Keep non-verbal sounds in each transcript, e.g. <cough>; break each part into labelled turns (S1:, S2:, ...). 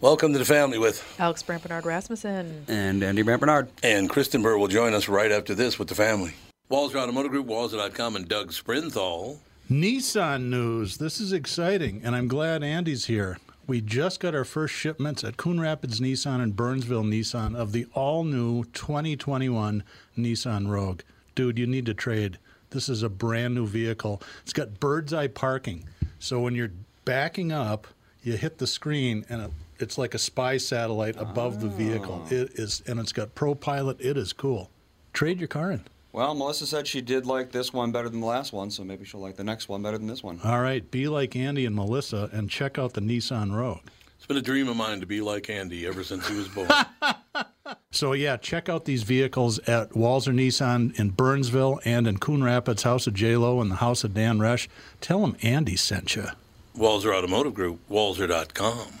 S1: Welcome to the family with
S2: Alex Brant Barnard Rasmussen.
S3: And Andy Brant Barnard.
S1: And Kristyn Burtt will join us right after this with the family. Walser Automotive Group, Walser.com, and Doug Sprinthal.
S4: Nissan news. This is exciting, and I'm glad Andy's here. We just got our first shipments at Coon Rapids Nissan and Burnsville Nissan of the all new 2021 Nissan Rogue. Dude, you need to trade. This is a brand new vehicle. It's got bird's eye parking. So when you're backing up, you hit the screen and it it's like a spy satellite above the vehicle. Oh. It is, and it's got ProPilot. It is cool. Trade your car in.
S3: Well, Melissa said she did like this one better than the last one, so maybe she'll like the next one better than this one.
S4: All right, be like Andy and Melissa and check out the Nissan Rogue.
S1: It's been a dream of mine to be like Andy ever since he was born. <laughs>
S4: So yeah, check out these vehicles at Walser Nissan in Burnsville and in Coon Rapids, House of J Lo and the House of Dan Resch. Tell them Andy sent you.
S1: Walser Automotive Group, Walser.com.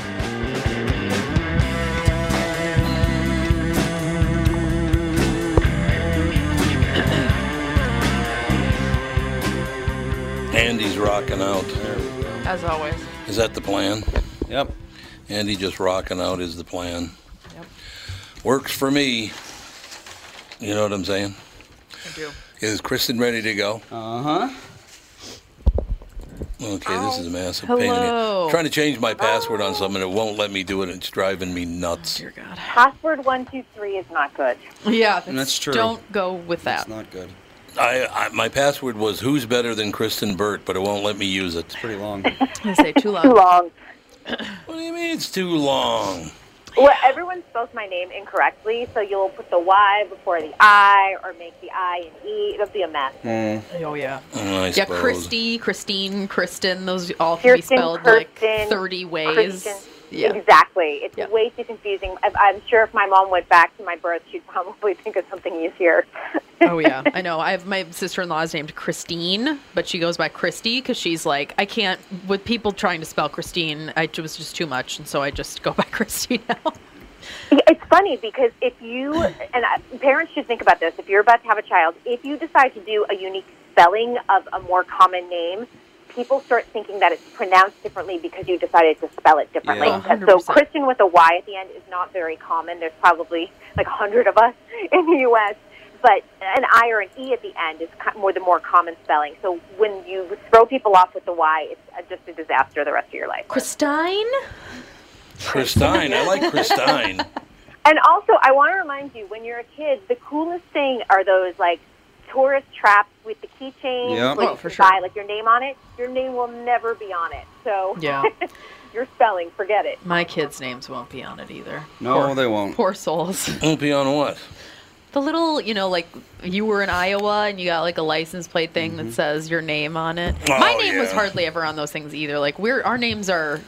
S1: Andy's rocking out.
S2: As always.
S1: Is that the plan?
S3: Yep.
S1: Andy just rocking out is the plan.
S2: Yep.
S1: Works for me. You know what I'm saying?
S2: I do.
S1: Is Kristyn ready to go?
S3: Uh huh.
S1: Okay, this is a massive pain in the
S2: Hello.
S1: Trying to change my password on something, it won't let me do it. It's driving me nuts.
S2: Dear God.
S5: Password one two three is not good.
S2: Yeah,
S3: That's true.
S2: Don't go with that.
S3: That's not good.
S1: I, I my password was who's better than Kristyn Burtt, but it won't let me use it.
S3: It's pretty long. <laughs>
S2: I say too long.
S5: Too long. <coughs>
S1: What do you mean it's too long?
S5: Well, everyone spells my name incorrectly, so you'll put the Y before the I or make the I an E. It'll be a mess. Hmm.
S2: Oh yeah.
S1: Oh,
S2: Yeah. Christy, Christine, Kristen. Those all can be
S5: Kirsten,
S2: spelled like thirty ways.
S5: Christian.
S2: Yeah.
S5: Exactly. It's
S2: Yeah.
S5: way too confusing. I- I'm sure if my mom went back to my birth, she'd probably <laughs> think of something easier.
S2: Oh yeah, <laughs> I know. I have my sister-in-law is named Christine, but she goes by Christy because she's like, I can't with people trying to spell Christine. I, it was just too much, and so I just go <laughs> by Christy now.
S5: It's funny because if you and parents should think about this. If you're about to have a child, if you decide to do a unique spelling of a more common name, people start thinking that it's pronounced differently because you decided to spell it differently.
S3: Yeah.
S5: And so
S2: 100%.
S5: With a Y at the end is not very common. There's probably like a hundred of us <laughs> in the U.S. But an I or an E at the end is more the more common spelling. So when you throw people off with the Y, it's uh, just a disaster the rest of your life.
S2: Christine.
S1: Christine, I like Christine. <laughs>
S5: And also, I want to remind you, when you're a kid, the coolest thing are those like tourist traps with the keychain,
S3: Yep.
S5: where
S2: Oh, for sure.
S5: buy like your name on it. Your name will never be on it. So
S2: Yeah. <laughs>
S5: your spelling, forget it.
S2: My kids' names won't be on it either.
S3: No,
S2: Poor-
S3: they won't.
S2: Poor souls. <laughs>
S1: Won't be on what?
S2: The little, you know, like you were in Iowa and you got like a license plate thing that mm-hmm. says your name on it.
S1: Oh,
S2: My name was hardly ever on those things either. Like we're our names are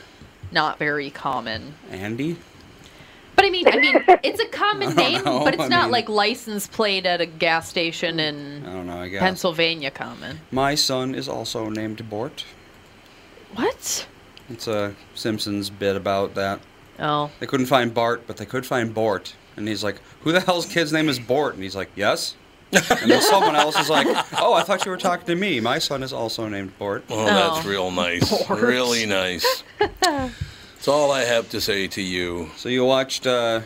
S2: not very common.
S3: Andy?
S2: But I mean, I mean, <laughs> it's a common name,
S3: know,
S2: but it's
S3: I
S2: not
S3: mean-
S2: like license plate at a gas station in
S3: I don't know, I guess.
S2: Pennsylvania common.
S3: My son is also named Bort.
S2: What?
S3: It's a Simpsons bit about that.
S2: Oh,
S3: They couldn't find Bart, but they could find Bort. And he's like, Who the hell's kid's name is Bort? And he's like, Yes. And then someone else is like, Oh, I thought you were talking to me. My son is also named Bort.
S1: Oh, that's
S2: Oh.
S1: real nice.
S2: Bort.
S1: Really nice. <laughs> That's all I have to say to you.
S3: So you watched. Uh...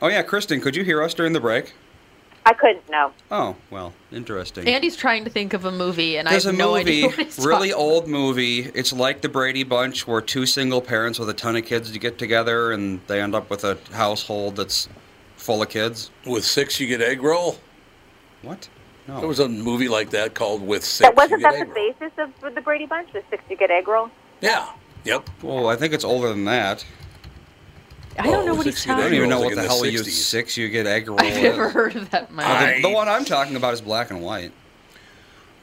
S3: Oh, yeah, Kristyn, could you hear us during the break?
S5: I couldn't No.
S3: Oh, well, interesting.
S2: Andy's trying to think of a movie, and
S3: There's
S2: I have
S3: a
S2: no
S3: movie,
S2: idea <laughs> what
S3: really
S2: talking
S3: old movie. It's like the Brady Bunch, where two single parents with a ton of kids to get together, and they end up with a household that's full of kids.
S1: With six, you get egg roll.
S3: What? No.
S1: There was a movie like that called With Six.
S5: That wasn't
S1: You Get
S5: that
S1: Egg
S5: the
S1: Roll.
S5: basis of the Brady Bunch, the six you get egg roll?
S1: Yeah. Yep.
S3: Well, I think it's older than that.
S2: I don't know
S1: Oh,
S2: what he's
S1: six you
S3: I don't
S2: talking
S3: even know
S1: rolls
S3: what
S1: like
S3: the hell you
S1: 60s.
S3: six you get egg roll. <laughs>
S2: I've never
S3: is.
S2: heard of that in my
S3: Uh, the, the one I'm talking about is black and white.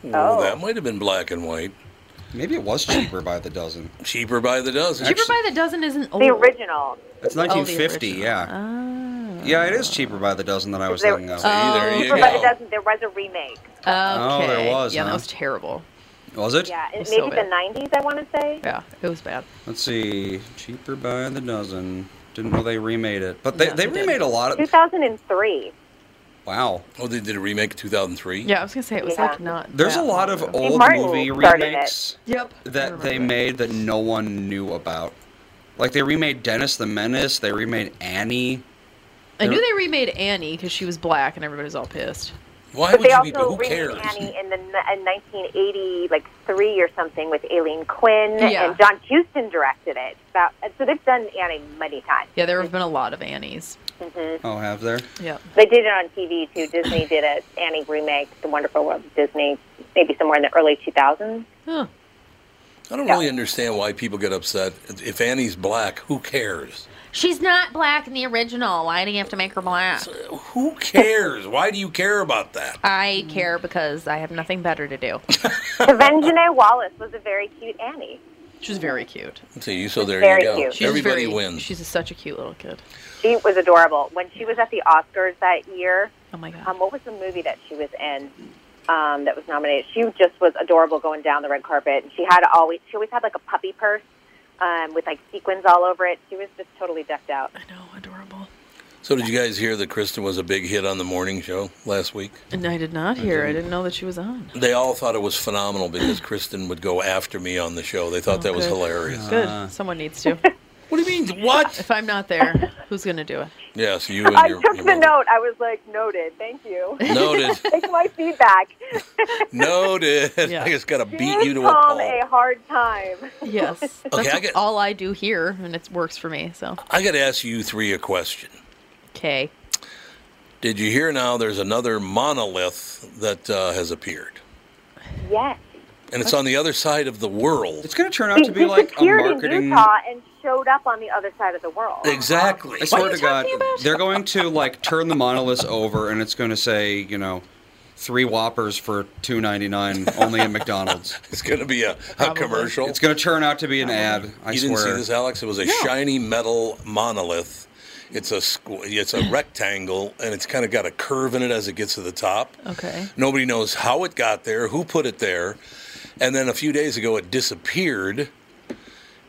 S1: Oh,
S5: Oh.
S1: that might have been black and white.
S3: Maybe it was cheaper by the dozen. <laughs>
S1: Cheaper by the dozen.
S2: Cheaper by the dozen isn't old.
S5: The original.
S3: It's
S2: Oh, the
S3: 1950,
S2: original.
S3: yeah.
S2: Ah.
S3: Yeah, it is cheaper by the dozen than I was
S5: There-
S3: thinking of.
S1: See, there you
S5: But it
S1: go.
S5: doesn't. There was a remake.
S2: Okay.
S3: Oh, there was,
S2: Yeah,
S3: huh?
S2: that was terrible.
S3: Was it?
S5: Yeah, it,
S2: was
S5: maybe
S2: so
S5: the '90s. I want to say.
S2: Yeah, it was bad.
S3: Let's see. Cheaper by the dozen. Didn't know they remade it. But they,
S2: Yeah,
S3: they
S2: they did.
S3: remade a lot of.
S5: 2003.
S3: Wow.
S1: Oh, they did a remake in 2003?
S2: Yeah, I was gonna say it was
S5: Yeah.
S2: like not.
S3: There's a lot of old
S5: Martin
S3: movie remakes
S2: Yep.
S3: That they
S2: that.
S3: made that no one knew about. Like they remade Dennis the Menace. They remade Annie.
S2: I knew they remade Annie because she was black and everybody was all pissed.
S1: Why
S5: But
S1: would
S5: they
S1: you be?
S5: also
S1: Who
S5: remade
S1: cares?
S5: Annie in the in 1980, like three or something, with Aileen Quinn
S2: Yeah.
S5: and John Huston directed it. About so they've done Annie many times.
S2: Yeah, there have been a lot of Annies.
S5: hmm
S3: Oh, have there?
S2: Yeah.
S5: They did it on TV too. Disney <laughs> did a Annie remake, The Wonderful World of Disney, maybe somewhere in the early 2000s.
S2: Huh.
S1: I don't really understand why people get upset. If Annie's black, who cares?
S2: She's not black in the original. Why do you have to make her black?
S1: Who cares? why do you care about that?
S2: I care because I have nothing better to do. <laughs>
S5: Quvenzhané Wallis was a very cute Annie.
S2: She's very cute.
S1: See you. So there
S5: Very
S1: you go.
S5: cute.
S2: She's
S1: Everybody
S2: very,
S1: wins.
S2: She's such a cute little kid.
S5: She was adorable. When she was at the Oscars that year,
S2: Oh my god.
S5: um, what was the movie that she was in um, that was nominated? She just was adorable going down the red carpet, and she had always she always had like a puppy purse um, with like sequins all over it. She was just totally decked out.
S2: I know, adorable.
S1: So did you guys hear that Kristyn was a big hit on the morning show last week?
S2: And I did not hear. I didn't know that she was on.
S1: They all thought it was phenomenal because Kristyn would go after me on the show. They thought
S2: Oh,
S1: that was
S2: good.
S1: hilarious.
S2: Good. Someone needs to. <laughs>
S1: What do you mean? What?
S2: if I'm not there, who's gonna do it?
S1: Yes, you and
S5: I
S1: your,
S5: took
S1: your
S5: the
S1: mother.
S5: note. I was like, noted. Thank you.
S1: Noted. <laughs>
S5: Take my feedback. <laughs>
S1: Noted.
S2: Yeah.
S1: I just got to beat you to a
S5: Tom
S1: pulp.
S5: a hard time.
S2: Yes. <laughs> That's
S1: Okay, I get-
S2: all I do here, and it works for me. So,
S1: I got to ask you three a question.
S2: okay.
S1: Did you hear now there's another monolith that uh, has appeared?
S5: Yes.
S1: And it's on the other side of the world.
S3: It's going to turn out to be like a
S5: disappeared in
S3: marketing.
S5: Utah and showed up on the other side of the world.
S1: Exactly.
S3: I swear to God, they're going to like turn the monoliths over, and it's going to say, you know, three Whoppers for two ninety nine only at McDonald's. <laughs>
S1: It's going to be a, a commercial.
S3: It's going to turn out to be an ad. I
S1: you
S3: swear.
S1: didn't see this, Alex? It was a shiny metal monolith. It's a squ- it's a rectangle, and it's kind of got a curve in it as it gets to the top.
S2: Okay.
S1: Nobody knows how it got there, who put it there, and then a few days ago it disappeared.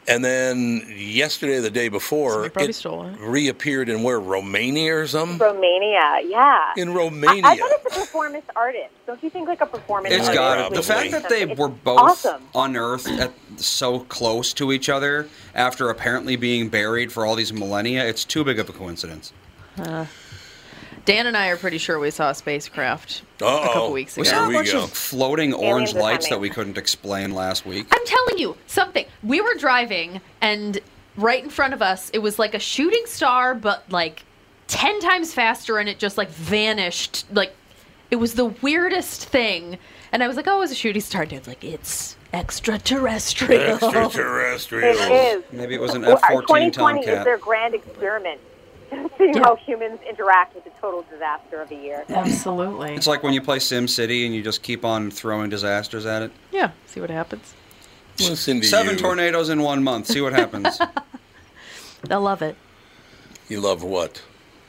S1: And then yesterday, the day before,
S2: Somebody
S1: it
S2: stole
S1: reappeared in where Romania or something.
S5: Romania, yeah.
S1: In Romania,
S5: I thought it's a performance artist. Don't you think like a performance
S3: It's
S5: artist?
S3: got it. The fact that they
S5: It's
S3: were both
S5: awesome.
S3: unearthed at so close to each other after apparently being buried for all these millennia, it's too big of a coincidence.
S2: Dan and I are pretty sure we saw a spacecraft a
S1: Uh-oh.
S2: couple weeks ago.
S3: We
S1: saw
S3: a bunch of floating
S5: Aliens
S3: orange
S5: are
S3: lights that
S5: coming.
S3: we couldn't explain last week.
S2: I'm telling you something. We were driving, and right in front of us, it was like a shooting star, but like 10 times faster and it just like vanished. Like, it was the weirdest thing. And I was like, oh, it was a shooting star. Dad's like, it's extraterrestrial.
S1: Extraterrestrials.
S5: It is.
S3: Maybe it was an
S5: Well, our
S3: F-14
S5: 2020 is
S3: Tomcat.
S5: their grand experiment. <laughs> Seeing how humans interact with the total disaster of a year.
S2: Absolutely.
S3: It's like when you play Sim City and you just keep on throwing disasters at it.
S2: Yeah, see what happens.
S1: Listen to
S3: Seven
S1: you.
S3: tornadoes in one month. See what happens. <laughs>
S2: They'll love it.
S1: You love what?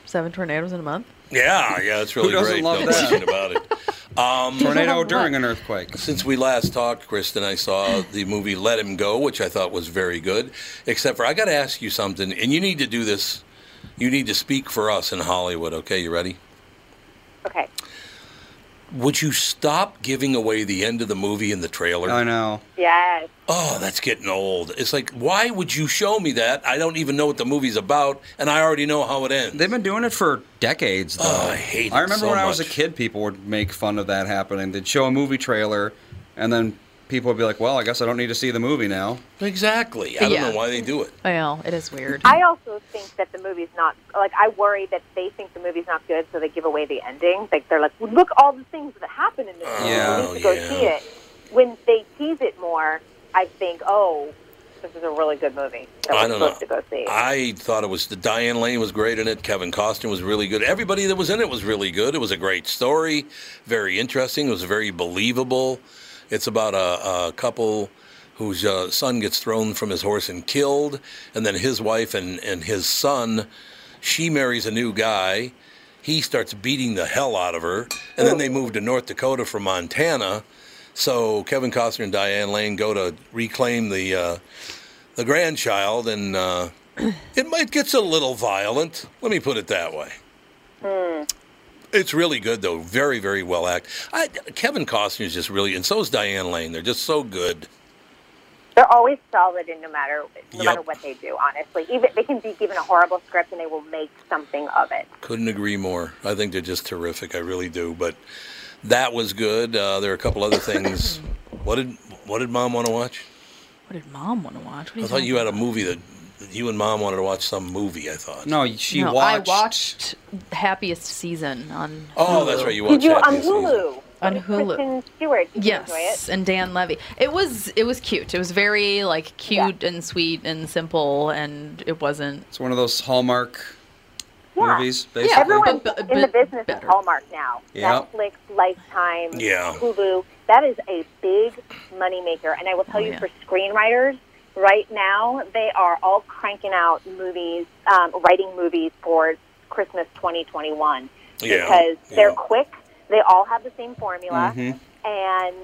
S2: Seven tornadoes in a month.
S1: Yeah, yeah, it's really Who
S3: doesn't
S1: great.
S3: love
S1: no
S3: that?
S1: about it. <laughs> Um,
S3: Tornado
S2: What?
S3: during an earthquake.
S1: Since we last talked, Kristen, I saw the movie Let Him Go, which I thought was very good. Except for, I got to ask you something, and you need to do this. You need to speak for us in Hollywood, okay? You ready?
S5: Okay.
S1: Would you stop giving away the end of the movie in the trailer?
S3: I know.
S5: Yes.
S1: Oh, that's getting old. It's like, why would you show me that? I don't even know what the movie's about, and I already know how it ends.
S3: They've been doing it for decades, though.
S1: Oh, I hate it.
S3: I
S1: it
S3: remember
S1: so
S3: when I was a kid, people would make fun of that happening. They'd show a movie trailer, and then people would be like, "Well, I guess I don't need to see the movie now."
S1: Exactly. I don't
S2: Yeah.
S1: know why they do it.
S2: Well, it is weird.
S5: I also think that the movie's not like I worry that they think the movie's not good, so they give away the ending. Like they're like, well, look all the things that happen in this movie.
S3: Yeah.
S5: you need to go oh,
S1: yeah.
S5: see it. When they tease it more, I think, oh, this is a really good movie that
S1: I don't know.
S5: to go see.
S1: I thought it was the Diane Lane was great in it. Kevin Costner was really good. Everybody that was in it was really good. It was a great story, very interesting. It was very believable. It's about a, a couple whose uh, son gets thrown from his horse and killed, and then his wife and, and his son, she marries a new guy. He starts beating the hell out of her, and then they move to North Dakota from Montana. So Kevin Costner and Diane Lane go to reclaim the uh, the grandchild, and uh, <clears throat> it might gets a little violent. Let me put it that way. It's really good though, very very well acted. I, Kevin Costner is just really, and so is Diane Lane. They're just so good.
S5: They're always solid, in no matter no
S1: Yep.
S5: matter what they do. Honestly, even they can be given a horrible script and they will make something of it.
S1: Couldn't agree more. I think they're just terrific. I really do. But that was good. Uh, there are a couple other things. <laughs> what did what did Mom want to watch?
S2: what did mom want to watch?
S1: I thought you had a movie that, that you and Mom wanted to watch some movie. I thought.
S3: No, she
S2: no,
S3: watched.
S2: I watched Happiest Season on.
S1: Oh,
S2: Hulu.
S1: that's right. You
S5: Did
S1: watched
S5: you
S1: that
S5: on
S1: this season.
S5: Hulu?
S2: On Hulu.
S5: Kristen Stewart. Did you enjoy it?
S2: Yes, and Dan Levy. It was it was cute. It was very like cute and sweet and simple, and it wasn't.
S3: It's one of those Hallmark
S5: Yeah.
S3: movies, basically.
S5: Everyone
S2: But- but-
S5: in the business
S2: better.
S5: is Hallmark now.
S3: Yep.
S5: Netflix, Lifetime,
S1: Yeah.
S5: Hulu. That is a big moneymaker. And I will tell
S2: Oh,
S5: you,
S2: yeah.
S5: for screenwriters, right now they are all cranking out movies, um, writing movies for Christmas 2021
S1: Yeah,
S5: because they're
S1: yeah.
S5: quick. They all have the same formula,
S3: Mhm.
S5: and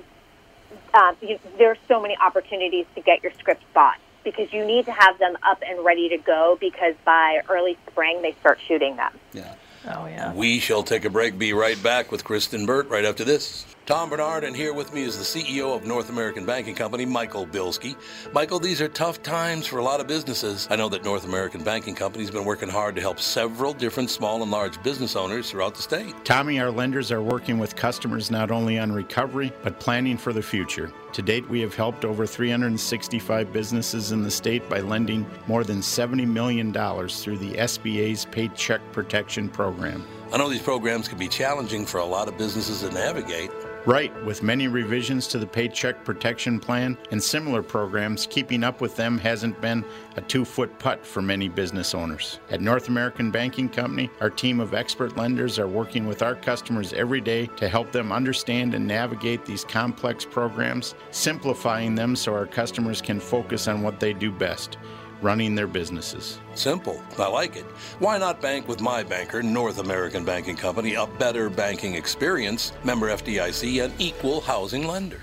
S5: um, you, there's so many opportunities to get your scripts bought because you need to have them up and ready to go because by early spring they start shooting them.
S3: Yeah.
S2: Oh yeah.
S1: We shall take a break. Be right back with Kristyn Burtt right after this. Tom Barnard, and here with me is the CEO of North American Banking Company, Michael Bilski. Michael, these are tough times for a lot of businesses. I know that North American Banking Company has been working hard to help several different small and large business owners throughout the state.
S6: Tommy, our lenders are working with customers not only on recovery, but planning for the future. To date, we have helped over 365 businesses in the state by lending more than $70 million through the SBA's Paycheck Protection Program.
S1: I know these programs can be challenging for a lot of businesses to navigate.
S6: Right, with many revisions to the Paycheck Protection Plan and similar programs, keeping up with them hasn't been a two foot putt for many business owners. At North American Banking Company, our team of expert lenders are working with our customers every day to help them understand and navigate these complex programs, simplifying them so our customers can focus on what they do best running their businesses.
S1: Simple. I like it. Why not bank with my banker, North American Banking Company, a better banking experience, member FDIC, and equal housing lender?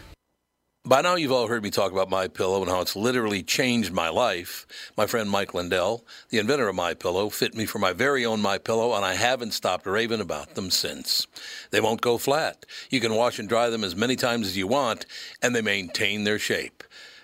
S1: By now, you've all heard me talk about My Pillow and how it's literally changed my life. My friend Mike Lindell, the inventor of My Pillow, fit me for my very own My Pillow, and I haven't stopped raving about them since. They won't go flat. You can wash and dry them as many times as you want, and they maintain their shape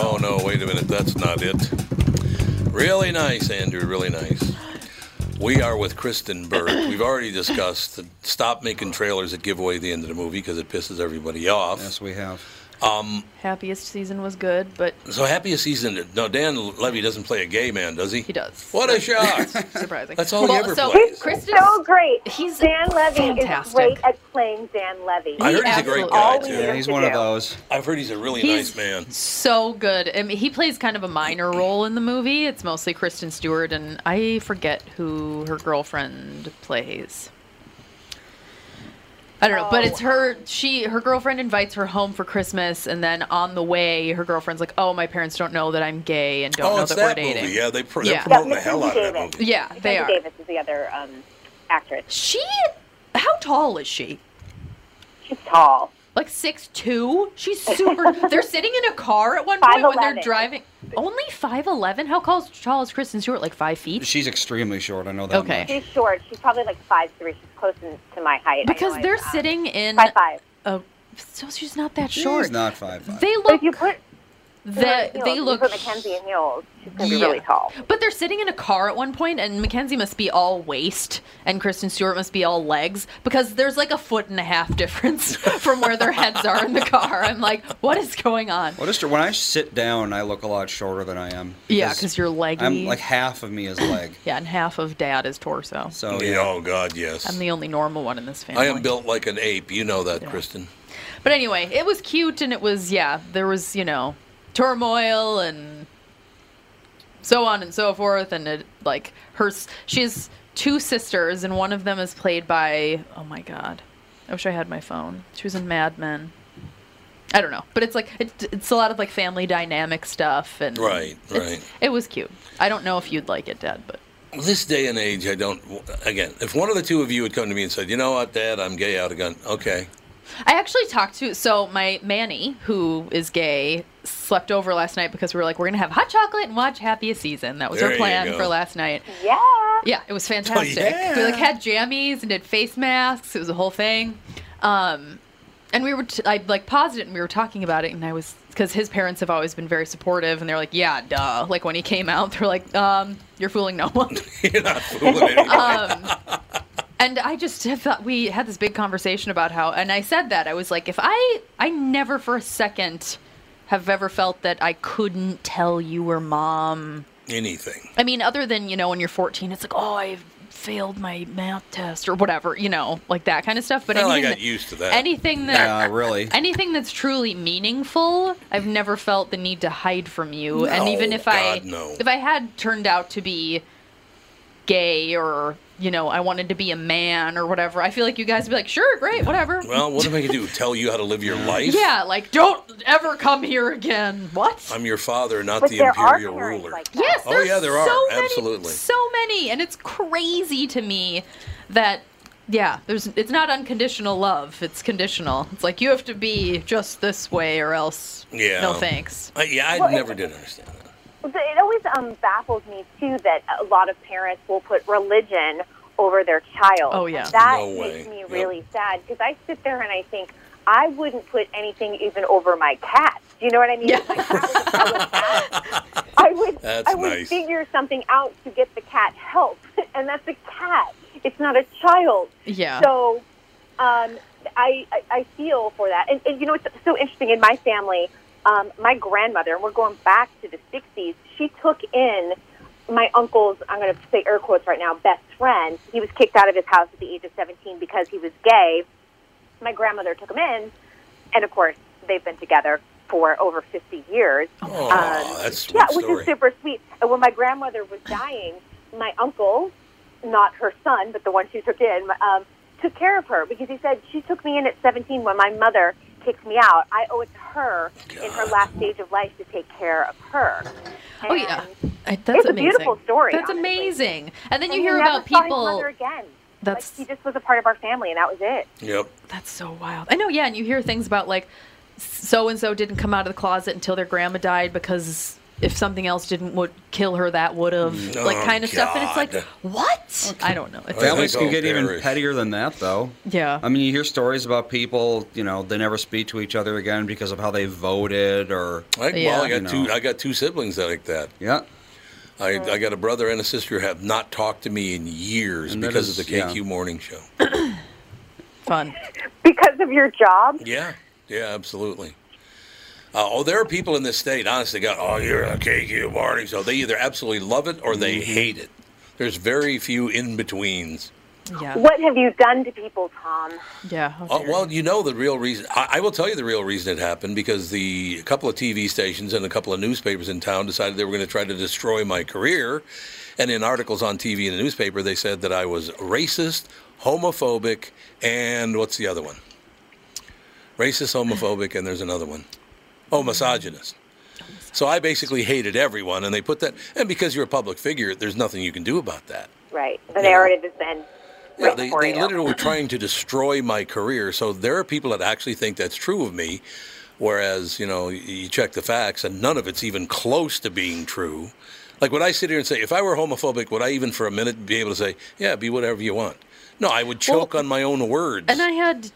S1: Oh, no, wait a minute. That's not it. Really nice, Andrew. Really nice. We are with Kristyn Burtt. We've already discussed to stop making trailers that give away the end of the movie because it pisses everybody off.
S3: Yes, we have.
S1: Um,
S2: Happiest season was good, but
S1: so happiest season. No, Dan Levy doesn't play a gay man, does he?
S2: he does.
S1: What a shock! <laughs>
S2: Surprising.
S1: That's all he ever
S2: so
S1: plays.
S2: Kristen,
S5: so great.
S2: He's
S5: Dan Levy is great at playing Dan Levy.
S1: I heard he's a great guy too.
S3: Yeah, he's
S5: to
S3: one of those.
S1: I've heard he's a really
S2: He's
S1: nice man.
S2: so good. I mean, he plays kind of a minor role in the movie. It's mostly Kristen Stewart, and I forget who her girlfriend plays. I don't know, but
S5: Oh.
S2: it's her. She her girlfriend invites her home for Christmas, and then on the way, her girlfriend's like, "Oh, my parents don't know that I'm gay and don't
S1: Oh,
S2: know
S1: it's
S2: that,
S1: that
S2: we're dating."
S1: movie. Yeah, they pr- they're
S2: Yeah.
S1: promoting
S5: Yeah,
S1: the hell out of that movie.
S2: Yeah, they
S5: Mackenzie
S2: are.
S5: Davis is the other um, actress.
S2: She, how tall is she?
S5: She's tall.
S2: Like six two. She's super. <laughs> they're sitting in a car at one point when they're driving. Only five eleven. How tall is, tall is Kristen Stewart? Like five feet.
S3: She's extremely short. I know that.
S2: Okay.
S3: much.
S5: She's short. She's probably like five three. She's close to my height.
S2: Because they're
S5: it's, uh,
S2: sitting in
S5: five five.
S2: a. So she's not that short.
S3: She's not five five.
S2: They
S5: But
S2: look.
S5: if you put
S2: The,
S5: heels,
S2: they
S5: if
S2: look.
S5: put Mackenzie in heels. She's gonna be
S2: Yeah.
S5: really tall.
S2: But they're sitting in a car at one point, and Mackenzie must be all waist, and Kristen Stewart must be all legs, because there's like a foot and a half difference <laughs> from where their heads are in the car. I'm like, what is going on?
S3: Well, What is when I sit down, I look a lot shorter than I am.
S2: Yeah, because you're leggy.
S3: I'm like half of me is leg.
S2: yeah, and half of dad is torso.
S3: So
S1: Yeah,
S3: yeah.
S1: Oh God, yes.
S2: I'm the only normal one in this family.
S1: I am built like an ape. You know that, Kristyn.
S2: But anyway, it was cute, and it was yeah. There was you know turmoil and so on and so forth, and it like her. She has two sisters, and one of them is played by oh my god, I wish I had my phone. She was in Mad Men. I don't know, but it's like it, it's a lot of like family dynamic stuff, and
S1: Right, right.
S2: It was cute. I don't know if you'd like it, Dad, but
S1: This day and age, I don't. Again, if one of the two of you had come to me and said, "You know what, Dad, I'm gay out of gun," okay,
S2: I actually talked to so my Manny, who is gay, slept over last night because we were like, we're gonna have hot chocolate and watch Happiest Season. That was
S1: There
S2: our plan for last night.
S5: Yeah.
S2: Yeah, it was fantastic.
S1: yeah.
S2: We like had jammies and did face masks. It was a whole thing. Um, and we were t- I like paused it and we were talking about it and I was because his parents have always been very supportive and they're like, yeah, duh. Like when he came out, they're like, um, you're fooling no one. <laughs>
S1: you're not fooling <laughs> anybody.
S2: um, and I just thought we had this big conversation about how, and I said that I was like, if I, I never for a second have ever felt that I couldn't tell you were mom.
S1: Anything.
S2: I mean, other than you know, when you're 14, it's like, oh, I failed my math test or whatever, you know, like that kind of stuff. But
S1: Well, I
S2: anything
S1: got
S2: that-
S1: used to that.
S2: Anything that
S3: Yeah, really. <laughs>
S2: anything that's truly meaningful, I've never felt the need to hide from you. and even if I
S1: no.
S2: if I had turned out to be gay or you know I wanted to be a man or whatever, I feel like you guys would be like, sure, great, whatever.
S1: Well, what am I going to do? Tell you how to live your life?
S2: yeah, like don't ever come here again. What?
S1: I'm your father, not
S5: But
S1: the
S5: there
S1: imperial
S5: parents
S1: ruler.
S5: like that.
S2: Yes,
S1: Oh, yeah, there are.
S2: so many,
S1: Absolutely.
S2: so many, and it's crazy to me that yeah, there's it's not unconditional love; it's conditional. It's like you have to be just this way, or else
S1: Yeah.
S2: no thanks.
S1: I, yeah, I
S5: Well,
S1: never did understand that.
S5: It always um, baffles me too that a lot of parents will put religion over their child.
S2: Oh, yeah.
S5: that
S1: No way.
S5: makes me
S1: Yep.
S5: really sad because I sit there and I think I wouldn't put anything even over my cat. Do you know what I mean?
S2: Yeah.
S5: If my cat was a fellow cat, I would <laughs>
S1: That's
S5: I would
S1: nice.
S5: figure something out to get the cat help, <laughs> and that's a cat. It's not a child.
S2: Yeah.
S5: So um, I, I I feel for that, and, and you know it's so interesting in my family. Um, my grandmother, and we're going back to the '60s. She took in my uncle's. I'm going to say air quotes right now. Best friend. He was kicked out of his house at the age of 17 because he was gay. My grandmother took him in, and of course they've been together for over 50 years.
S1: Oh, that's a sweet
S5: yeah, which
S1: story.
S5: is super sweet. And when my grandmother was <clears throat> dying, my uncle, not her son, but the one she took in, um, took care of her because he said she took me in at 17 when my mother kicked me out. I owe it to her in her last stage of life to take care of her.
S2: Oh yeah,
S5: And
S2: I, that's
S5: it's a beautiful story,
S2: That's
S5: honestly.
S2: amazing. And then
S5: and
S2: you
S5: he
S2: hear
S5: never
S2: about
S5: saw his
S2: people.
S5: mother again.
S2: That's-
S5: like, he just was a part of our family, and that was it.
S1: Yep.
S2: That's so wild. I know, yeah, and you hear things about like so and so didn't come out of the closet until their grandma died because if something else didn't would kill her, that would have mm.
S1: Oh,
S2: like kind of stuff. And it's like,
S1: God.
S2: what? I don't know. It's,
S1: Well,
S3: Families can
S1: I'll
S3: get even pettier than that, though.
S2: yeah.
S3: I mean, you hear stories about people, you know, they never speak to each other again because of how they voted or,
S1: I,
S2: Yeah.
S1: Well, I got
S3: You
S1: two. I got two siblings like that.
S3: yeah.
S1: I, I got a brother and a sister who have not talked to me in years
S3: And
S1: because
S3: is-
S1: of the KQ
S3: yeah.
S1: morning show. <coughs>
S2: Fun.
S5: Because of your job?
S1: Yeah, yeah, absolutely. Uh, oh, there are people in this state, honestly, God, oh, you're a KQ morning show. They either absolutely love it or they
S3: Mm-hmm.
S1: hate it. There's very few in betweens.
S2: Yeah.
S5: What have you done to people, Tom?
S2: Yeah. how
S1: Oh, well, you know the real reason. I, I will tell you the real reason it happened because the a couple of TV stations and a couple of newspapers in town decided they were going to try to destroy my career. And in articles on TV and the newspaper, they said that I was racist, homophobic, and what's the other one? Racist, homophobic, and there's another one. Oh, misogynist. So I basically hated everyone, and they put that. And because you're a public figure, there's nothing you can do about that.
S5: Right. The narrative has been
S1: Yeah, they, they literally were trying to destroy my career. So there are people that actually think that's true of me, whereas you know you- you check the facts and none of it's even close to being true. Like would I sit here and say if I were homophobic, would I even for a minute be able to say, yeah, be whatever you want? No, I would choke on my own words.
S2: And I had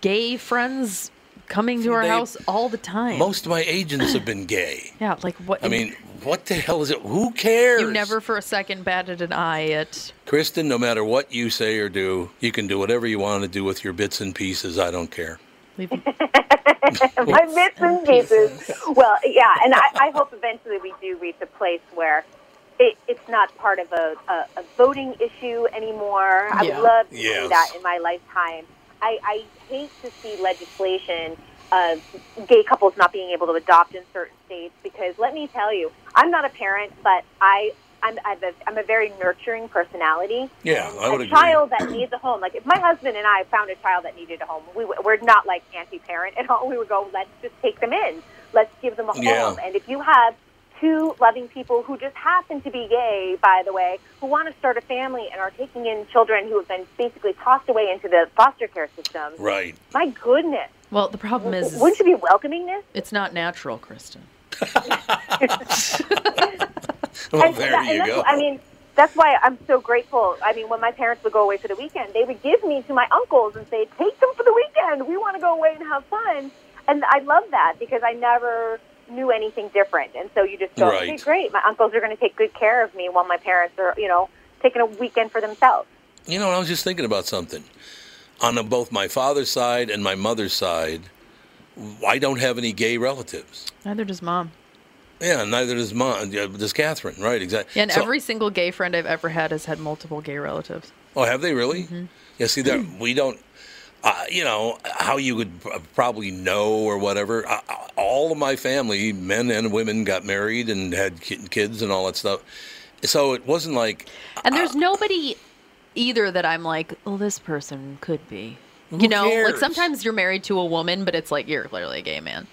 S2: gay friends coming to our
S1: They-
S2: house all the time.
S1: Most of my agents have been gay. <laughs>
S2: yeah, like what?
S1: I mean, what the hell is it? Who cares?
S2: you never for a second batted an eye at.
S1: Kristyn, no matter what you say or do, you can do whatever you want to do with your bits and pieces. I don't care.
S2: Leave, <laughs>
S5: my bits and pieces. Well, yeah, and I, I hope eventually we do reach a place where it, it's not part of a, a, a voting issue anymore. I would love to
S1: Yes.
S5: see that in my lifetime. I, I hate to see legislation of gay couples not being able to adopt in certain states because let me tell you, I'm not a parent, but I. I'm, I'm, a, I'm a very nurturing personality.
S1: Yeah, I would
S5: a
S1: agree.
S5: child that needs a home. Like if my husband and I found a child that needed a home, we we're not like anti-parent at all. We would go, let's just take them in. Let's give them a home.
S1: Yeah.
S5: And if you have two loving people who just happen to be gay, by the way, who want to start a family and are taking in children who have been basically tossed away into the foster care system,
S1: Right.
S5: my goodness,
S2: well, the problem is, is
S5: wouldn't you be welcoming this?
S2: it's not natural, Kristyn. <laughs> <laughs>
S1: Well,
S5: And
S1: there
S5: that-
S1: you
S5: and
S1: go.
S5: I mean, that's why I'm so grateful. I mean, when my parents would go away for the weekend, they would give me to my uncles and say, "Take them for the weekend. We want to go away and have fun." And I love that because I never knew anything different. And so you just go, "Okay, great. My uncles are going to take good care of me while my parents are, you know, taking a weekend for themselves."
S1: You know, I was just thinking about something. On both my father's side and my mother's side, I don't have any gay relatives.
S2: Neither does mom.
S1: Yeah, neither does mom. Does Catherine. Right, exactly.
S2: Yeah, and
S1: So-
S2: every single gay friend I've ever had has had multiple gay relatives.
S1: Oh, have they really?
S2: Mm-hmm.
S1: Yeah. See, that we don't. Uh, you know how you would probably know or whatever. Uh, all of my family, men and women, got married and had kids and all that stuff. So it wasn't like
S2: And
S1: Uh,
S2: there's nobody either that I'm like, oh, this person could be. you know,
S1: cares?
S2: like sometimes you're married to a woman, but it's like you're clearly a gay man.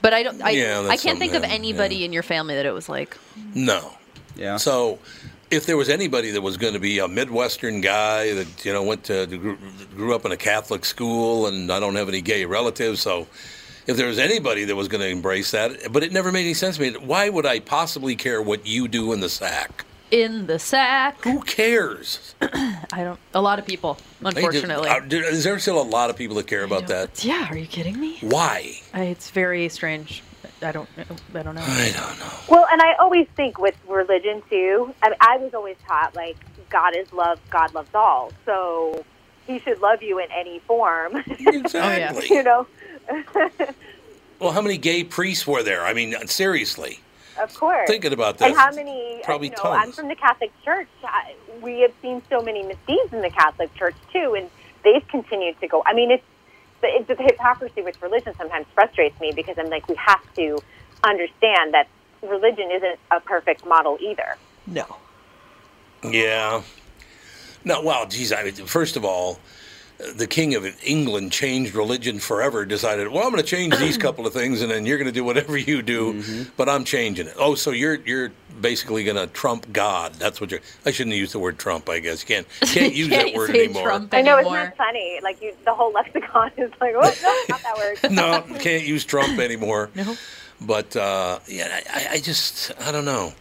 S2: But I don't. I,
S1: Yeah,
S2: I can't think of anybody
S1: yeah.
S2: in your family that it was like.
S1: no.
S3: Yeah.
S1: So, if there was anybody that was going to be a Midwestern guy that you know went to grew, grew up in a Catholic school, and I don't have any gay relatives, so if there was anybody that was going to embrace that, but it never made any sense to me. Why would I possibly care what you do in the sack?
S2: In the sack.
S1: Who cares? <clears throat>
S2: I don't. A lot of people, unfortunately.
S1: Is there still a lot of people that care about that?
S2: yeah, are you kidding me?
S1: Why?
S2: I, it's very strange. I don't. I don't know.
S1: I don't know.
S5: Well, and I always think with religion too. I, mean, I was always taught like God is love, God loves all, so He should love you in any form. <laughs>
S1: Exactly.
S5: you know, <laughs>
S1: Well, how many gay priests were there? I mean, seriously.
S5: of course.
S1: Thinking about that.
S5: And how many?
S1: Probably
S5: you know, I'm from the Catholic Church. I, we have seen so many misdeeds in the Catholic Church too, and they've continued to go. I mean, it's the, it, the hypocrisy with religion sometimes frustrates me because I'm like, we have to understand that religion isn't a perfect model either.
S2: No.
S1: Yeah. No, well, geez, I mean, first of all, the king of England changed religion forever, decided, well, I'm going to change these <clears throat> couple of things, and then you're going to do whatever you do, but I'm changing it. Oh, so you're you're basically going to trump God. That's what you're. I shouldn't use the word Trump. I guess you can't <laughs> can't use
S2: Can't
S1: that word
S2: say
S1: anymore.
S2: Trump
S5: I know it's not funny. Like you, the whole lexicon is like, oh no, not that word. <laughs>
S1: no, can't use Trump anymore. <laughs>
S2: No.
S1: But uh, yeah, I, I just I don't know.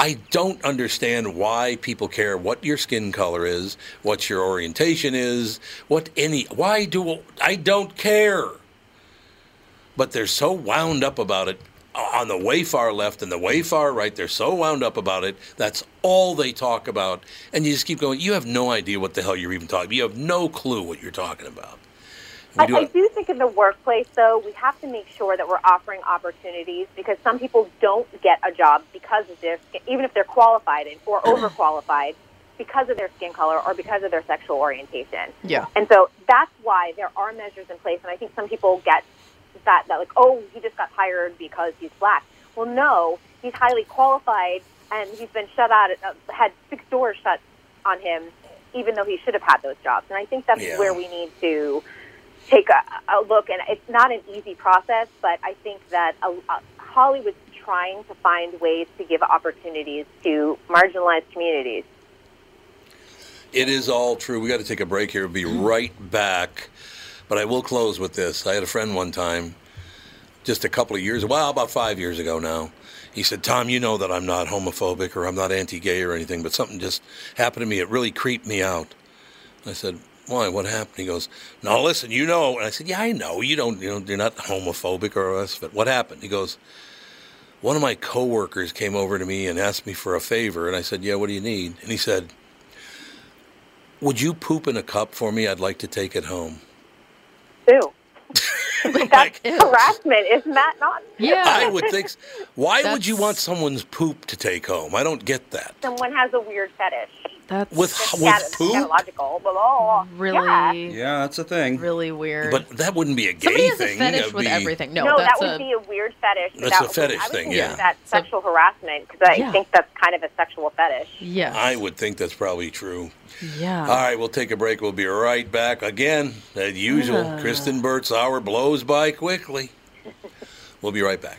S1: I don't understand why people care what your skin color is, what your orientation is, what any. Why do I don't care? But they're so wound up about it on the way far left and the way far right. They're so wound up about it. That's all they talk about, and you just keep going. You have no idea what the hell you're even talking. You have no clue what you're talking about.
S5: I,
S1: do
S5: I do think in the workplace, though, we have to make sure that we're offering opportunities because some people don't get a job because of their even if they're qualified or <clears throat> overqualified because of their skin color or because of their sexual orientation.
S2: Yeah.
S5: And so that's why there are measures in place. And I think some people get that, that like, oh, he just got hired because he's black. Well, no, he's highly qualified and he's been shut out, uh, had six doors shut on him, even though he should have had those jobs. And I think that's
S1: Yeah.
S5: where we need to take a, a look. And it's not an easy process, but I think that a, a, Hollywood's trying to find ways to give opportunities to marginalized communities.
S1: It is all true. We got to take a break here. We'll be mm-hmm. right back. But I will close with this. I had a friend one time, just a couple of years, well, about five years ago now. He said, Tom, you know that I'm not homophobic or I'm not anti gay or anything, but something just happened to me. It really creeped me out. I said, why? What happened? He goes, no, listen, you know. And I said, yeah, I know. You don't, you know, you're not homophobic or us, but what happened? He goes, one of my coworkers came over to me and asked me for a favor. And I said, yeah, what do you need? And he said, would you poop in a cup for me? I'd like to take it home.
S5: Ew. <laughs> That's
S2: Ew.
S5: harassment, isn't that not?
S2: Yeah.
S1: I would think. s- Why would you want someone's poop to take home? I don't get that.
S5: Someone has a weird fetish.
S2: That's
S1: With
S5: It's
S1: with
S5: scat-
S1: poop,
S5: scatological, but oh,
S2: really,
S5: yeah.
S3: Yeah, that's a thing.
S2: really weird.
S1: but that wouldn't be a gay
S2: Somebody has
S1: thing.
S2: a fetish
S1: That'd
S2: with
S1: be-
S2: everything. No,
S5: No, that
S2: that's
S5: would
S2: a
S5: be a weird fetish. but
S1: That's
S5: that
S1: a fetish
S5: I would
S1: thing,
S5: think
S1: yeah.
S5: That's
S2: So-
S5: sexual harassment because I
S2: Yeah.
S5: think that's kind of a sexual fetish.
S2: yes.
S1: I would think that's probably true.
S2: Yeah.
S1: All right, we'll take a break. We'll be right back again, as usual. Kristyn Burtt's hour blows by quickly. <laughs> We'll be right back.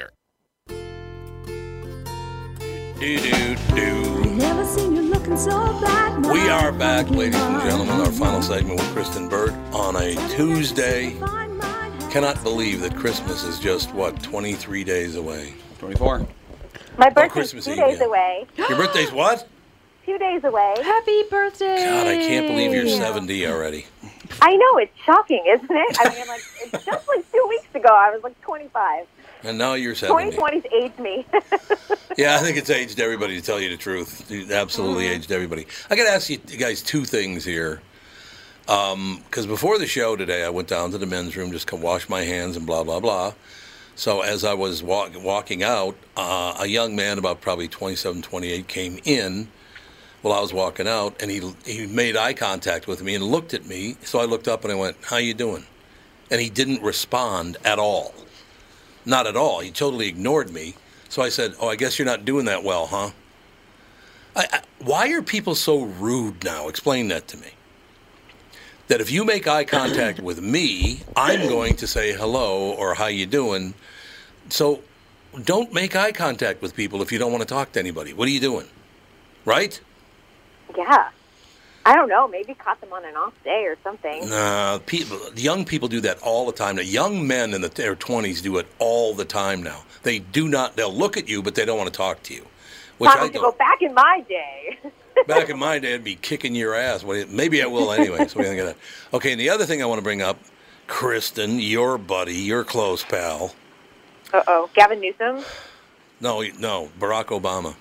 S1: Do do do.
S7: Never seen you looking so.
S1: We are back, ladies and gentlemen. Our final segment with Kristyn Burtt on a Tuesday. Cannot believe that Christmas is just what 23 days away.
S3: 24.
S5: My oh, birthday's
S1: Christmas
S5: two
S1: Eve,
S5: days
S1: yeah.
S5: away.
S1: Your birthday's what? <gasps>
S5: Two days away.
S2: Happy birthday!
S1: God, I can't believe you're 70 already.
S5: I know it's shocking, isn't it? I mean, like it's just like two weeks ago, I was like 25.
S1: And now you're 70.
S5: 2020's aged me. <laughs>
S1: Yeah, I think it's aged everybody, to tell you the truth. It absolutely aged everybody. I got to ask you guys two things here. Because before the show today, I went down to the men's room, just to wash my hands and blah, blah, blah. So as I was walk, walking out, uh, a young man, about probably 27, 28, came in while I was walking out, and he, he made eye contact with me and looked at me. So I looked up and I went, how you doing? And he didn't respond at all. Not at all. He totally ignored me. So I said, "Oh, I guess you're not doing that well, huh?" I, I, why are people so rude now? Explain that to me. that if you make eye contact with me, I'm going to say hello or how you doing. So don't make eye contact with people if you don't want to talk to anybody. What are you doing? Right?
S5: Yeah. I don't know. Maybe caught them on an off day or something.
S1: Nah, people, young people do that all the time. Now, young men in the, their 20s do it all the time now. They do not, they'll look at you, but they don't want to talk to you. Which I
S5: to go back in my day. <laughs>
S1: Back in my day, I'd be kicking your ass. Maybe I will anyway. So what do you think of that? Okay, and the other thing I want to bring up, Kristyn, your buddy, your close pal.
S5: Uh oh. Gavin Newsom.
S1: No, no, Barack Obama.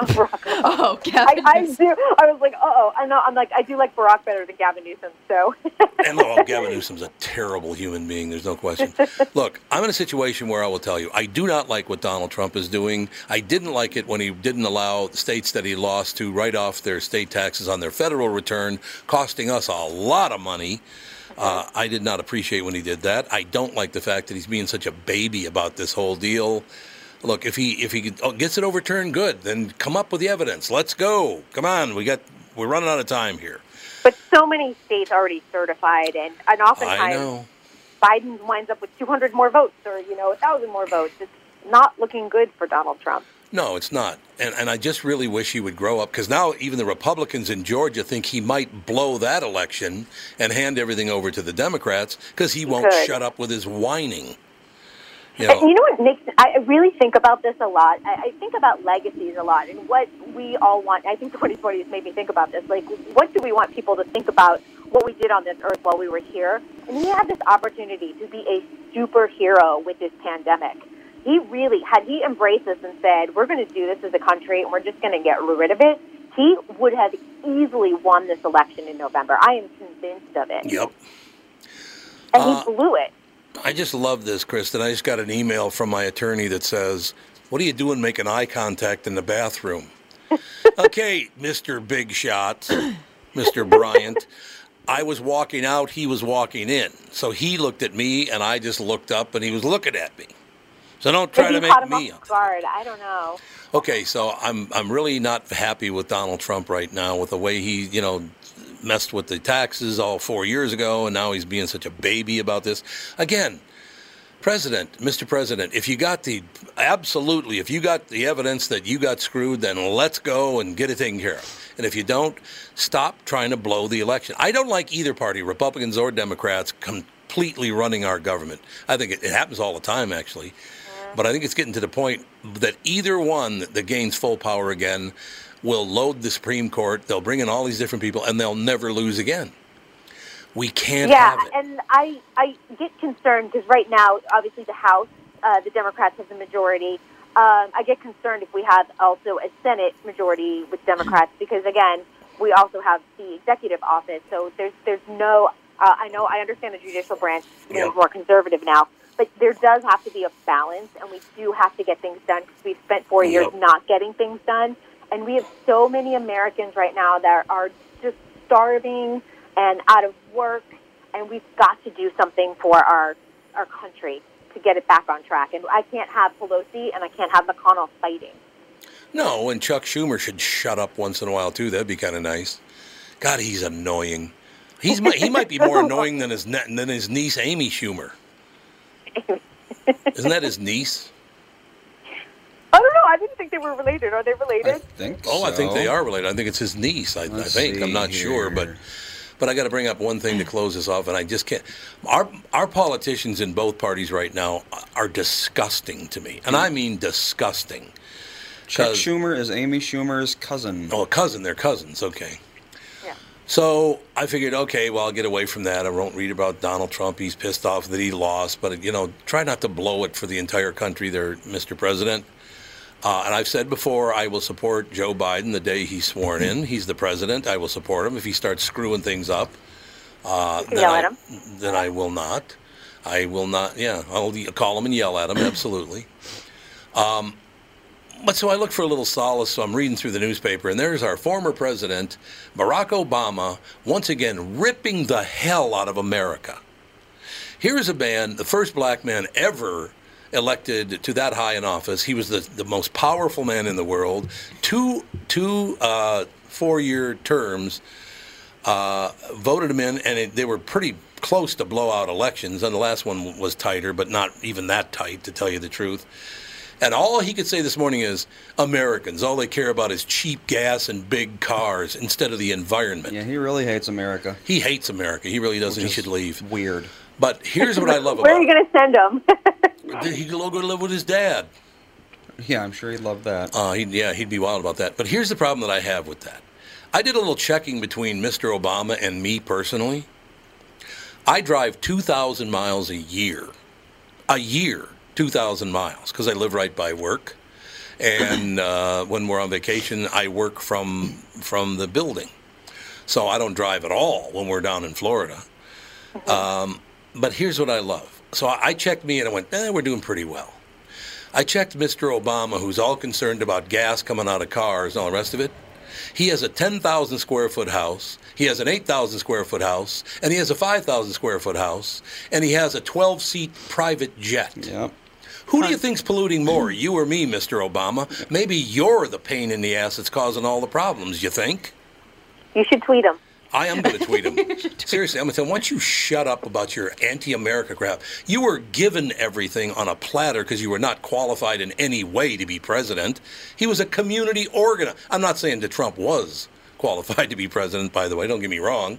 S1: <laughs>
S2: Oh,
S5: I,
S2: Gavin.
S5: I do. I was like, uh oh. I know. I'm like, I do like Barack better than Gavin Newsom. So. <laughs>
S1: And oh, Gavin Newsom's a terrible human being. There's no question. <laughs> Look, I'm in a situation where I will tell you, I do not like what Donald Trump is doing. I didn't like it when he didn't allow states that he lost to write off their state taxes on their federal return, costing us a lot of money. Uh, I did not appreciate when he did that. I don't like the fact that he's being such a baby about this whole deal. Look, if he if he oh, gets it overturned, good. Then come up with the evidence. Let's go. Come on, we got we're running out of time here.
S5: but so many states already certified, and and
S1: I
S5: oftentimes
S1: know.
S5: Biden winds up with 200 more votes, or you know, 1,000 more votes. It's not looking good for Donald Trump.
S1: No, it's not. And, and I just really wish he would grow up because now even the Republicans in Georgia think he might blow that election and hand everything over to the Democrats because he won't
S5: could.
S1: shut up with his whining. You know,
S5: you know what makes I really think about this a lot. I, I think about legacies a lot and what we all want. I think <laughs> 2020 has made me think about this. Like, what do we want people to think about what we did on this earth while we were here? And he had this opportunity to be a superhero with this pandemic. He really, had he embraced this and said, we're going to do this as a country and we're just going to get rid of it, he would have easily won this election in November. I am convinced of it.
S1: yep.
S5: And
S1: Uh,
S5: he blew it.
S1: I just love this, Kristyn. I just got an email from my attorney that says, What are you doing making eye contact in the bathroom? <laughs> okay, Mr. Big Shot, <coughs> Mr. Bryant. I was walking out, he was walking in. So he looked at me, and I just looked up, and he was looking at me. So don't try
S5: Maybe
S1: to make me.
S5: off guard. I don't know.
S1: Okay, so I'm I'm really not happy with Donald Trump right now with the way he, you know, messed with the taxes all 4 years ago and now he's being such a baby about this. Again, President, Mr. President, if you got the absolutely, if you got the evidence that you got screwed, then let's go and get it taken care of. And if you don't, stop trying to blow the election. I don't like either party, Republicans or Democrats, completely running our government. I think it, it happens all the time, actually. But I think it's getting to the point that either one that gains full power again will load the Supreme Court. They'll bring in all these different people, and they'll never lose again. We can't
S5: yeah,
S1: have it.
S5: and I I get concerned because right now, obviously, the House, uh, the Democrats have the majority. Um, I get concerned if we have also a Senate majority with Democrats because again, we also have the executive office. So there's there's no. Uh, I know I understand the judicial branch is
S1: Yep.
S5: more conservative now, but there does have to be a balance, and we do have to get things done because we've spent four years not getting things done, and we have so many Americans right now that are just starving and out of work, and we've got to do something for our our country to get it back on track. And I can't have Pelosi and I can't have McConnell fighting.
S1: No, and Chuck Schumer should shut up once in a while too. That'd be kind of nice. God, he's annoying. He's he might be more <laughs> annoying than his than his niece Amy Schumer. <laughs> Isn't that his niece?
S5: I don't know. I didn't think they were related. Are they related?
S3: I think
S1: Oh, I think they are related. I think it's his niece. I, I think I'm
S3: see
S1: not sure, but but I got to bring up one thing to close this off, and I just can't. Our our politicians in both parties right now are disgusting to me, and I hmm. mean disgusting.
S3: Chuck
S1: 'Cause-
S3: Schumer is Amy Schumer's cousin.
S1: Oh, a cousin. They're cousins. Okay.
S5: Yeah.
S1: So I figured, okay, well, I'll get away from that. I won't read about Donald Trump. He's pissed off that he lost, but you know, try not to blow it for the entire country, there, Mr. President. Uh, and I've said before, I will support Joe Biden the day he's sworn in. He's the president. I will support him if he starts screwing things up. Uh, then
S5: yell
S1: I,
S5: at him.
S1: Then I will not. I will not. Yeah, I'll call him and yell at him. <clears throat> Absolutely. Um, but so I look for a little solace. So I'm reading through the newspaper, and there's our former president, Barack Obama, once again ripping the hell out of America. Here is a man, the first black man ever elected to that high in office. He was the, the most powerful man in the world. Two two uh, four year terms. uh, voted him in, and it, they were pretty close to blowout elections. And the last one was tighter, but not even that tight, to tell you the truth. And all he could say this morning is Americans, all they care about is cheap gas and big cars instead of the environment.
S3: Yeah, he really hates America.
S1: He hates America. He really does, he should leave.
S3: Weird.
S1: But here's what I love about <laughs>
S5: Where are you going to send him? <laughs>
S1: He could go to live with his dad.
S3: Yeah, I'm sure he'd love that.
S1: Uh, he'd, yeah, he'd be wild about that. But here's the problem that I have with that. I did a little checking between Mr. Obama and me personally. I drive 2,000 miles a year. A year, 2,000 miles, because I live right by work. And uh, when we're on vacation, I work from, from the building. So I don't drive at all when we're down in Florida. Um, but here's what I love. So I I checked me and I went, eh, we're doing pretty well. I checked Mr. Obama, who's all concerned about gas coming out of cars and all the rest of it. He has a 10,000 square foot house. He has an 8,000 square foot house. And he has a 5,000 square foot house. And he has a 12 seat private jet.
S3: Yep.
S1: Who do you think's polluting more, you or me, Mr. Obama? Maybe you're the pain in the ass that's causing all the problems, you think?
S5: you should tweet him.
S1: I am going to <laughs> tweet him. Seriously, I'm going to tell him, why don't you shut up about your anti America crap? You were given everything on a platter because you were not qualified in any way to be president. He was a community organizer. I'm not saying that Trump was qualified to be president, by the way, don't get me wrong.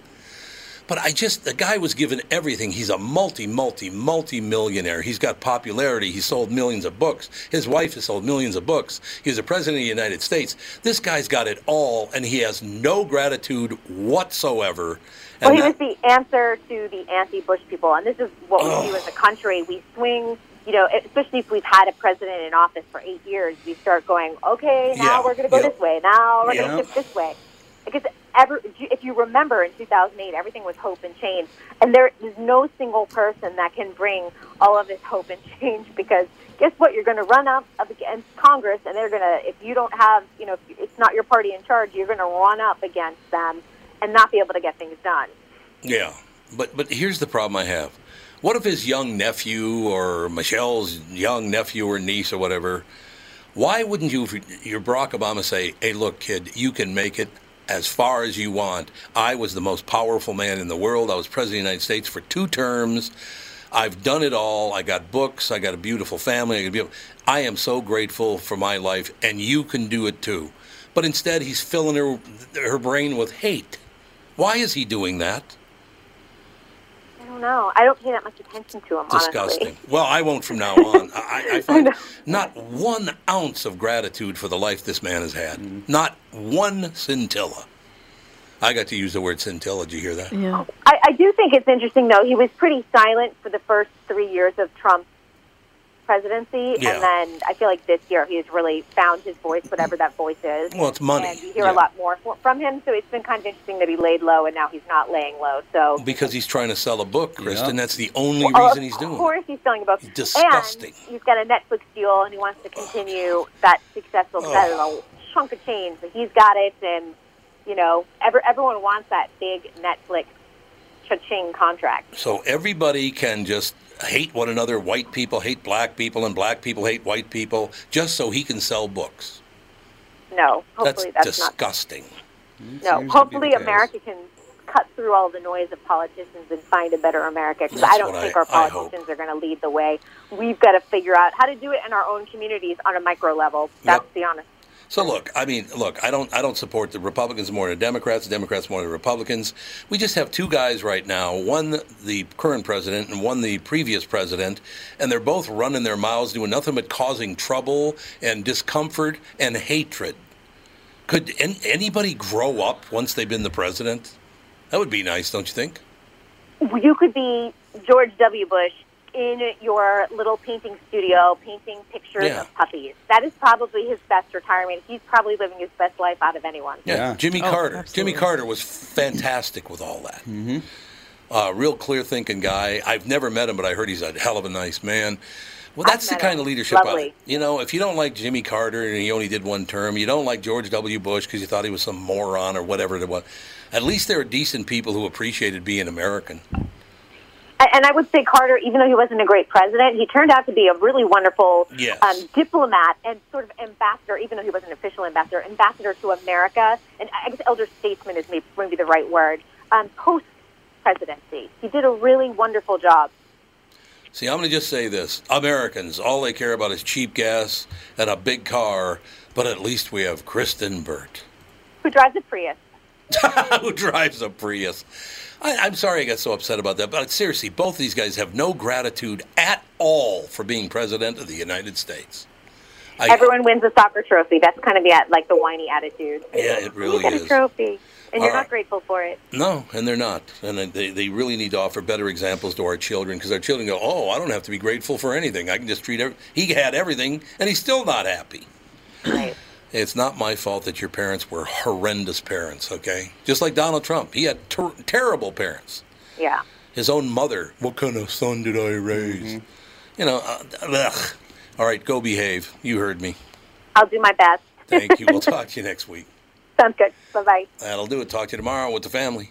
S1: But I just, the guy was given everything. He's a multi, multi, multi millionaire. He's got popularity. He sold millions of books. His wife has sold millions of books. He was a president of the United States. This guy's got it all, and he has no gratitude whatsoever.
S5: Well,
S1: And
S5: he was the answer to the anti-Bush people, and this is what we do as a country. We swing, you know, especially if we've had a president in office for eight years. We start going, okay, now
S1: Yeah,
S5: we're going to go
S1: yeah.
S5: this way. Now we're
S1: Yeah.
S5: going to shift this way. Because ever, if you remember, in 2008, everything was hope and change, and there is no single person that can bring all of this hope and <laughs> change. Because guess what? You're going to run up against Congress, and they're going to, if you don't have, you know, if it's not your party in charge, you're going to run up against them and not be able to get things done.
S1: Yeah, but but here's the problem I have. What if his young nephew or Michelle's young nephew or niece or whatever? Why wouldn't you, if you're Barack Obama, say, "Hey, look, kid, you can make it as far as you want. I was the most powerful man in the world. I was president of the United States for two terms. I've done it all. I got books. I got a beautiful family. I, beautiful. I am so grateful for my life, and you can do it too." But instead, he's filling her her brain with hate. Why is he doing that?
S5: I know. I don't pay that much attention to him,
S1: Disgusting.
S5: honestly.
S1: Well, I won't from now on. I, I <laughs> find not one ounce of gratitude for the life this man has had. Mm-hmm. Not one scintilla. I got to use the word scintilla. Did you hear that?
S2: Yeah.
S5: I, I do think it's interesting, though. He was pretty silent for the first three years of Trump's presidency,
S1: Yeah.
S5: and then I feel like this year he's really found his voice, whatever that voice is.
S1: Well, it's money.
S5: And you hear
S1: Yeah.
S5: a lot more from him, so it's been kind of interesting that he laid low, and now he's not laying low. So,
S1: Because he's trying to sell a book, Kristyn.
S3: Yeah.
S1: That's the only
S5: Oh,
S1: reason he's doing it.
S5: course, he's selling a book.
S1: Disgusting.
S5: And he's got a Netflix deal, and he wants to continue that successful.
S1: Oh.
S5: That is a chunk of change, but he's got it, and you know, every, everyone wants that big Netflix cha-ching contract.
S1: So everybody can just hate one another. White people hate black people, and black people hate white people, just so he can sell books.
S5: No, hopefully
S1: That's
S5: that's, not.
S1: disgusting.
S5: No,
S3: Seems to be
S5: hopefully. America can cut through all the noise of politicians and find a better America. Because I don't think
S1: I-
S5: our politicians are going to lead the way. We've got to figure out how to do it in our own communities on a micro level. That's
S1: Yep.
S5: the honest.
S1: So look, I mean, look, I don't, I don't support the Republicans more than the Democrats. The Democrats more than the Republicans. We just have two guys right now, one the current president and one the previous president, and they're both running their mouths, doing nothing but causing trouble and discomfort and hatred. Could an, anybody grow up once they've been the president? That would be nice, don't you think?
S5: You could be George W. Bush in your little painting studio, painting pictures
S1: Yeah.
S5: of puppies. That is probably his best retirement. He's probably living his best life out of anyone.
S1: Yeah,
S3: Yeah.
S1: Jimmy
S2: Oh,
S1: Carter.
S2: absolutely.
S1: Jimmy Carter was fantastic with all that. Mm-hmm. Uh, real clear thinking guy. I've never met him, but I heard he's a hell of a nice man. Well, that's the kind
S5: him.
S1: of leadership. I,
S5: Lovely.
S1: you know, if you don't like Jimmy Carter and he only did one term, you don't like George W. Bush because you thought he was some moron or whatever it was. At least there are decent people who appreciated being American.
S5: And I would say Carter, even though he wasn't a great president, he turned out to be a really wonderful
S1: Yes.
S5: um, diplomat and sort of ambassador, even though he wasn't an official ambassador, ambassador to America. And I guess elder statesman is maybe, maybe the right word. Um, Post presidency, he did a really wonderful job.
S1: See, I'm going to just say this. Americans, all they care about is cheap gas and a big car, but at least we have Kristyn Burtt,
S5: Who drives a Prius? <laughs>
S1: who drives a Prius. I, I'm sorry I got so upset about that, but seriously, both these guys have no gratitude at all for being president of the United States. I,
S5: Everyone wins a soccer trophy. That's kind of the like the whiny attitude.
S1: Yeah, it really
S5: you get
S1: is.
S5: a trophy, and you're
S1: All
S5: not grateful for it.
S1: No, and they're not. And they, they really need to offer better examples to our children because our children go, oh, I don't have to be grateful for anything. I can just treat every-. He had everything, and he's still not happy.
S5: Right.
S1: It's not my fault that your parents were horrendous parents, okay? Just like Donald Trump. He had ter- terrible parents.
S5: Yeah.
S1: His own mother, what kind of son did I raise? You know, uh, ugh. All right, go behave. You heard me.
S5: I'll do my best.
S1: Thank you. We'll <laughs> talk to you next week.
S5: Sounds good. Bye bye.
S1: That'll do it. Talk to you tomorrow with the family.